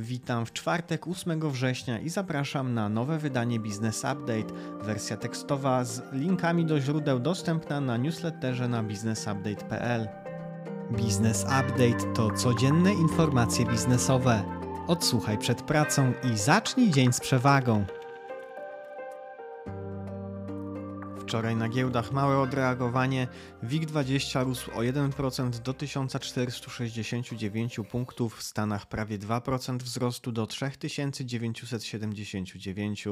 Witam w czwartek 8 września i zapraszam na nowe wydanie Business Update. Wersja tekstowa z linkami do źródeł dostępna na newsletterze na businessupdate.pl. Business Update to codzienne informacje biznesowe. Odsłuchaj przed pracą i zacznij dzień z przewagą. Wczoraj na giełdach małe odreagowanie. WIG20 rósł o 1% do 1469 punktów, w Stanach prawie 2% wzrostu do 3979.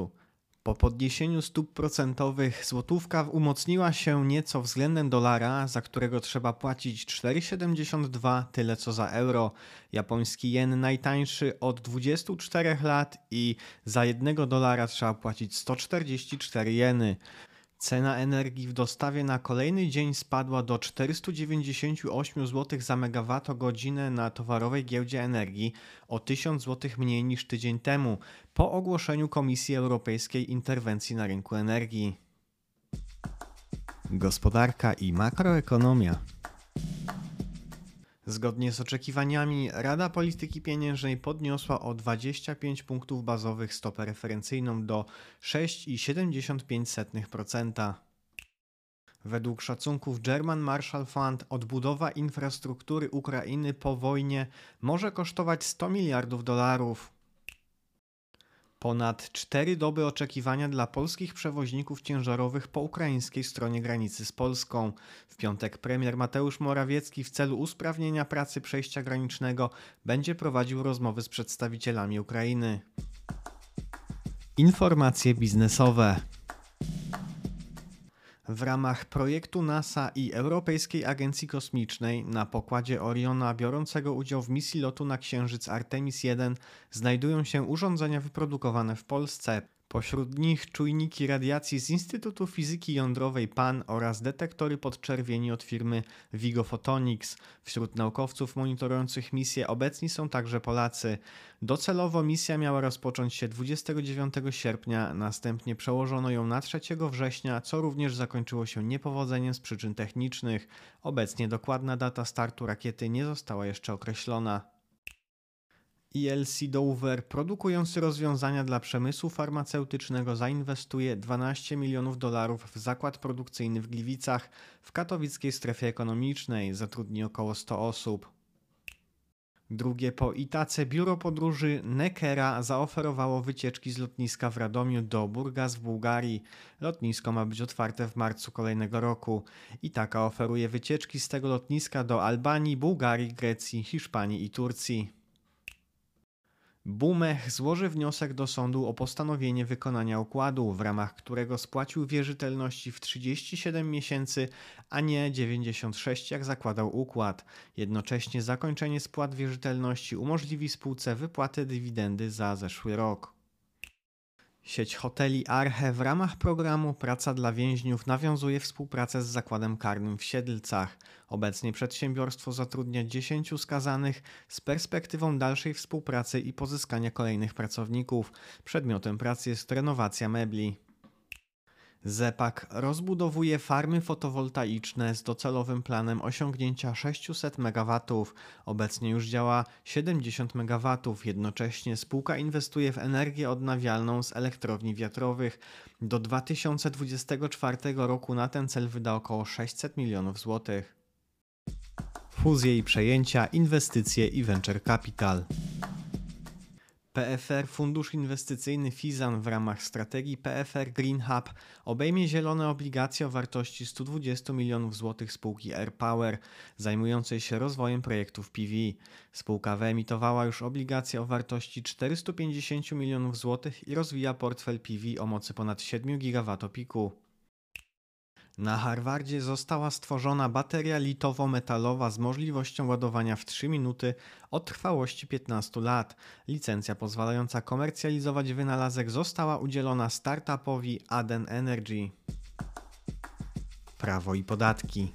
Po podniesieniu stóp procentowych złotówka umocniła się nieco względem dolara, za którego trzeba płacić 4,72, tyle co za euro. Japoński jen najtańszy od 24 lat i za 1 dolara trzeba płacić 144 jeny. Cena energii w dostawie na kolejny dzień spadła do 498 zł za megawattogodzinę na towarowej giełdzie energii, o 1000 zł mniej niż tydzień temu, po ogłoszeniu Komisji Europejskiej interwencji na rynku energii. Gospodarka i makroekonomia. Zgodnie z oczekiwaniami, Rada Polityki Pieniężnej podniosła o 25 punktów bazowych stopę referencyjną do 6,75%. Według szacunków German Marshall Fund odbudowa infrastruktury Ukrainy po wojnie może kosztować 100 miliardów dolarów. Ponad 4 doby oczekiwania dla polskich przewoźników ciężarowych po ukraińskiej stronie granicy z Polską. W piątek premier Mateusz Morawiecki w celu usprawnienia pracy przejścia granicznego będzie prowadził rozmowy z przedstawicielami Ukrainy. Informacje biznesowe. W ramach projektu NASA i Europejskiej Agencji Kosmicznej na pokładzie Oriona biorącego udział w misji lotu na Księżyc Artemis 1 znajdują się urządzenia wyprodukowane w Polsce. Pośród nich czujniki radiacji z Instytutu Fizyki Jądrowej PAN oraz detektory podczerwieni od firmy Vigo Photonics. Wśród naukowców monitorujących misję obecni są także Polacy. Docelowo misja miała rozpocząć się 29 sierpnia, następnie przełożono ją na 3 września, co również zakończyło się niepowodzeniem z przyczyn technicznych. Obecnie dokładna data startu rakiety nie została jeszcze określona. ELC Dover, produkujący rozwiązania dla przemysłu farmaceutycznego, zainwestuje 12 milionów dolarów w zakład produkcyjny w Gliwicach w katowickiej strefie ekonomicznej. Zatrudni około 100 osób. Drugie po Itace biuro podróży Nekera zaoferowało wycieczki z lotniska w Radomiu do Burgas w Bułgarii. Lotnisko ma być otwarte w marcu kolejnego roku. Itaka oferuje wycieczki z tego lotniska do Albanii, Bułgarii, Grecji, Hiszpanii i Turcji. Bumech złoży wniosek do sądu o postanowienie wykonania układu, w ramach którego spłacił wierzytelności w 37 miesięcy, a nie 96 jak zakładał układ. Jednocześnie zakończenie spłat wierzytelności umożliwi spółce wypłatę dywidendy za zeszły rok. Sieć hoteli Arche w ramach programu Praca dla więźniów nawiązuje współpracę z zakładem karnym w Siedlcach. Obecnie przedsiębiorstwo zatrudnia 10 skazanych z perspektywą dalszej współpracy i pozyskania kolejnych pracowników. Przedmiotem pracy jest renowacja mebli. Zepak rozbudowuje farmy fotowoltaiczne z docelowym planem osiągnięcia 600 MW. Obecnie już działa 70 MW. Jednocześnie spółka inwestuje w energię odnawialną z elektrowni wiatrowych. Do 2024 roku na ten cel wyda około 600 milionów złotych. Fuzje i przejęcia, inwestycje i venture capital. PFR Fundusz Inwestycyjny Fizan w ramach strategii PFR Green Hub obejmie zielone obligacje o wartości 120 milionów złotych spółki AirPower zajmującej się rozwojem projektów PV. Spółka wyemitowała już obligacje o wartości 450 milionów złotych i rozwija portfel PV o mocy ponad 7 gigawattopiku. Na Harvardzie została stworzona bateria litowo-metalowa z możliwością ładowania w 3 minuty o trwałości 15 lat. Licencja pozwalająca komercjalizować wynalazek została udzielona startupowi Aden Energy. Prawo i podatki.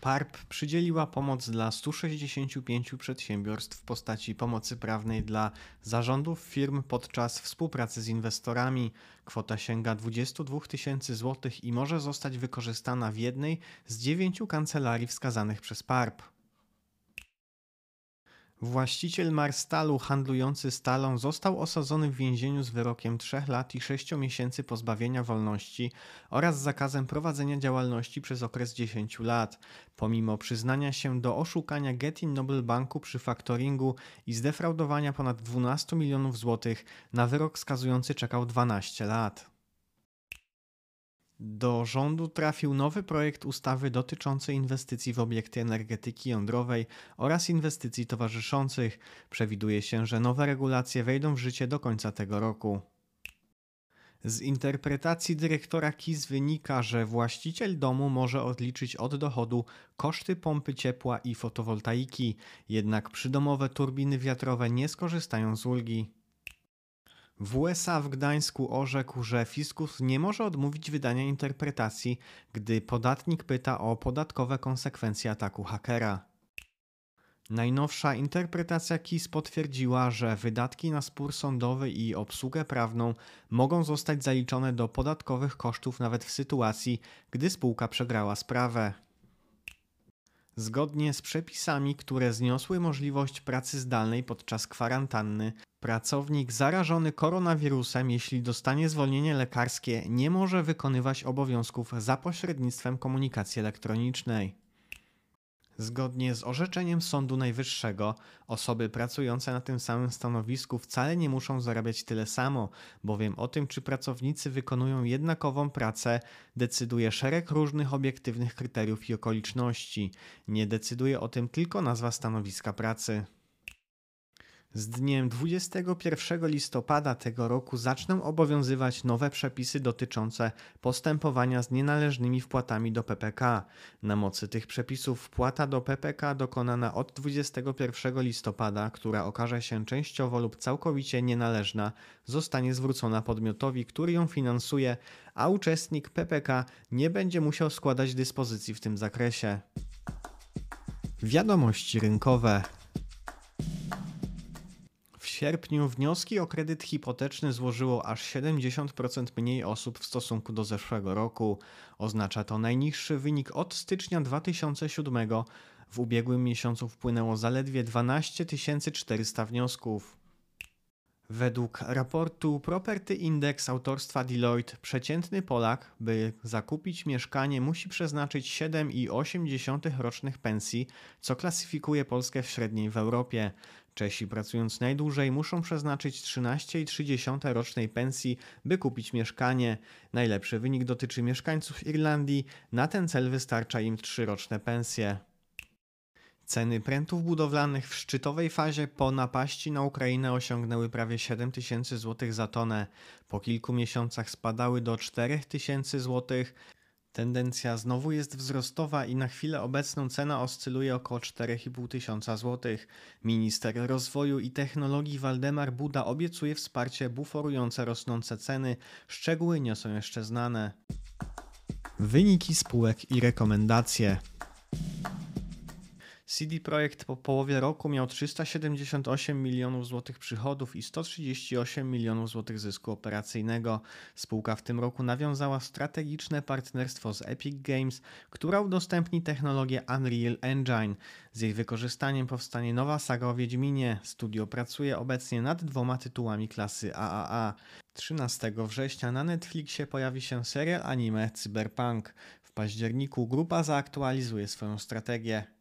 PARP przydzieliła pomoc dla 165 przedsiębiorstw w postaci pomocy prawnej dla zarządów firm podczas współpracy z inwestorami. Kwota sięga 22 tysięcy złotych i może zostać wykorzystana w jednej z dziewięciu kancelarii wskazanych przez PARP. Właściciel Marstalu handlujący stalą został osadzony w więzieniu z wyrokiem 3 lat i 6 miesięcy pozbawienia wolności oraz zakazem prowadzenia działalności przez okres 10 lat, pomimo przyznania się do oszukania Getin Noble Banku przy faktoringu i zdefraudowania ponad 12 milionów złotych na wyrok skazujący czekał 12 lat. Do rządu trafił nowy projekt ustawy dotyczący inwestycji w obiekty energetyki jądrowej oraz inwestycji towarzyszących. Przewiduje się, że nowe regulacje wejdą w życie do końca tego roku. Z interpretacji dyrektora KIS wynika, że właściciel domu może odliczyć od dochodu koszty pompy ciepła i fotowoltaiki, jednak przydomowe turbiny wiatrowe nie skorzystają z ulgi. W USA w Gdańsku orzekł, że fiskus nie może odmówić wydania interpretacji, gdy podatnik pyta o podatkowe konsekwencje ataku hakera. Najnowsza interpretacja KIS potwierdziła, że wydatki na spór sądowy i obsługę prawną mogą zostać zaliczone do podatkowych kosztów nawet w sytuacji, gdy spółka przegrała sprawę. Zgodnie z przepisami, które zniosły możliwość pracy zdalnej podczas kwarantanny, pracownik zarażony koronawirusem, jeśli dostanie zwolnienie lekarskie, nie może wykonywać obowiązków za pośrednictwem komunikacji elektronicznej. Zgodnie z orzeczeniem Sądu Najwyższego, osoby pracujące na tym samym stanowisku wcale nie muszą zarabiać tyle samo, bowiem o tym, czy pracownicy wykonują jednakową pracę, decyduje szereg różnych obiektywnych kryteriów i okoliczności. Nie decyduje o tym tylko nazwa stanowiska pracy. Z dniem 21 listopada tego roku zaczną obowiązywać nowe przepisy dotyczące postępowania z nienależnymi wpłatami do PPK. Na mocy tych przepisów wpłata do PPK dokonana od 21 listopada, która okaże się częściowo lub całkowicie nienależna, zostanie zwrócona podmiotowi, który ją finansuje, a uczestnik PPK nie będzie musiał składać dyspozycji w tym zakresie. Wiadomości rynkowe sierpniu wnioski o kredyt hipoteczny złożyło aż 70% mniej osób w stosunku do zeszłego roku. Oznacza to najniższy wynik od stycznia 2007. W ubiegłym miesiącu wpłynęło zaledwie 12 400 wniosków. Według raportu Property Index autorstwa Deloitte, przeciętny Polak, by zakupić mieszkanie, musi przeznaczyć 7,8 rocznych pensji, co klasyfikuje Polskę w średniej w Europie. Czesi pracując najdłużej muszą przeznaczyć 13,3 rocznej pensji, by kupić mieszkanie. Najlepszy wynik dotyczy mieszkańców Irlandii. Na ten cel wystarcza im 3-roczne pensje. Ceny prętów budowlanych w szczytowej fazie po napaści na Ukrainę osiągnęły prawie 7 tysięcy złotych za tonę. Po kilku miesiącach spadały do 4 tysięcy złotych. Tendencja znowu jest wzrostowa i na chwilę obecną cena oscyluje około 4,5 tysiąca złotych. Minister rozwoju i technologii Waldemar Buda obiecuje wsparcie buforujące rosnące ceny. Szczegóły nie są jeszcze znane. Wyniki spółek i rekomendacje. CD Projekt po połowie roku miał 378 milionów złotych przychodów i 138 milionów złotych zysku operacyjnego. Spółka w tym roku nawiązała strategiczne partnerstwo z Epic Games, która udostępni technologię Unreal Engine. Z jej wykorzystaniem powstanie nowa saga o Wiedźminie. Studio pracuje obecnie nad dwoma tytułami klasy AAA. 13 września na Netflixie pojawi się serial anime Cyberpunk. W październiku grupa zaaktualizuje swoją strategię.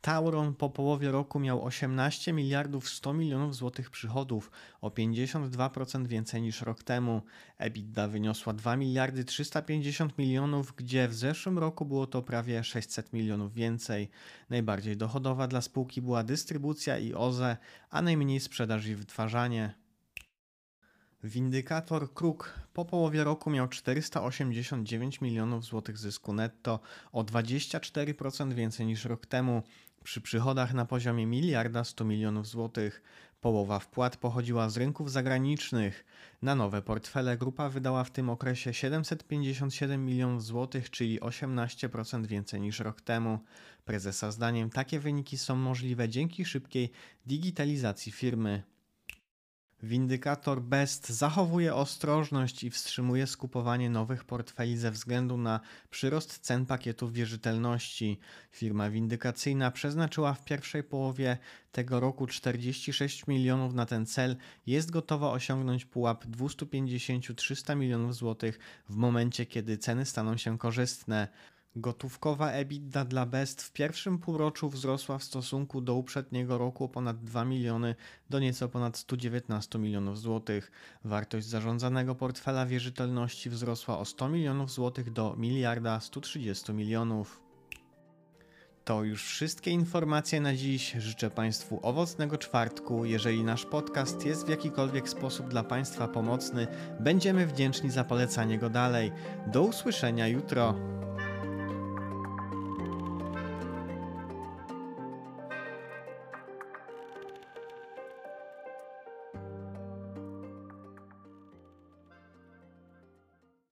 Tauron po połowie roku miał 18 miliardów 100 milionów złotych przychodów, o 52% więcej niż rok temu. EBITDA wyniosła 2 miliardy 350 milionów, gdzie w zeszłym roku było to prawie 600 milionów więcej. Najbardziej dochodowa dla spółki była dystrybucja i OZE, a najmniej sprzedaż i wytwarzanie. Windykator Kruk po połowie roku miał 489 milionów złotych zysku netto, o 24% więcej niż rok temu. Przy przychodach na poziomie miliarda 100 milionów złotych połowa wpłat pochodziła z rynków zagranicznych. Na nowe portfele grupa wydała w tym okresie 757 milionów złotych, czyli 18% więcej niż rok temu. Prezesa zdaniem takie wyniki są możliwe dzięki szybkiej digitalizacji firmy. Windykator Best zachowuje ostrożność i wstrzymuje skupowanie nowych portfeli ze względu na przyrost cen pakietów wierzytelności. Firma windykacyjna przeznaczyła w pierwszej połowie tego roku 46 milionów na ten cel. Jest gotowa osiągnąć pułap 250-300 milionów złotych w momencie, kiedy ceny staną się korzystne. Gotówkowa EBITDA dla Best w pierwszym półroczu wzrosła w stosunku do uprzedniego roku o ponad 2 miliony do nieco ponad 119 milionów złotych. Wartość zarządzanego portfela wierzytelności wzrosła o 100 milionów złotych do miliarda 130 milionów. To już wszystkie informacje na dziś. Życzę Państwu owocnego czwartku. Jeżeli nasz podcast jest w jakikolwiek sposób dla Państwa pomocny, będziemy wdzięczni za polecanie go dalej. Do usłyszenia jutro.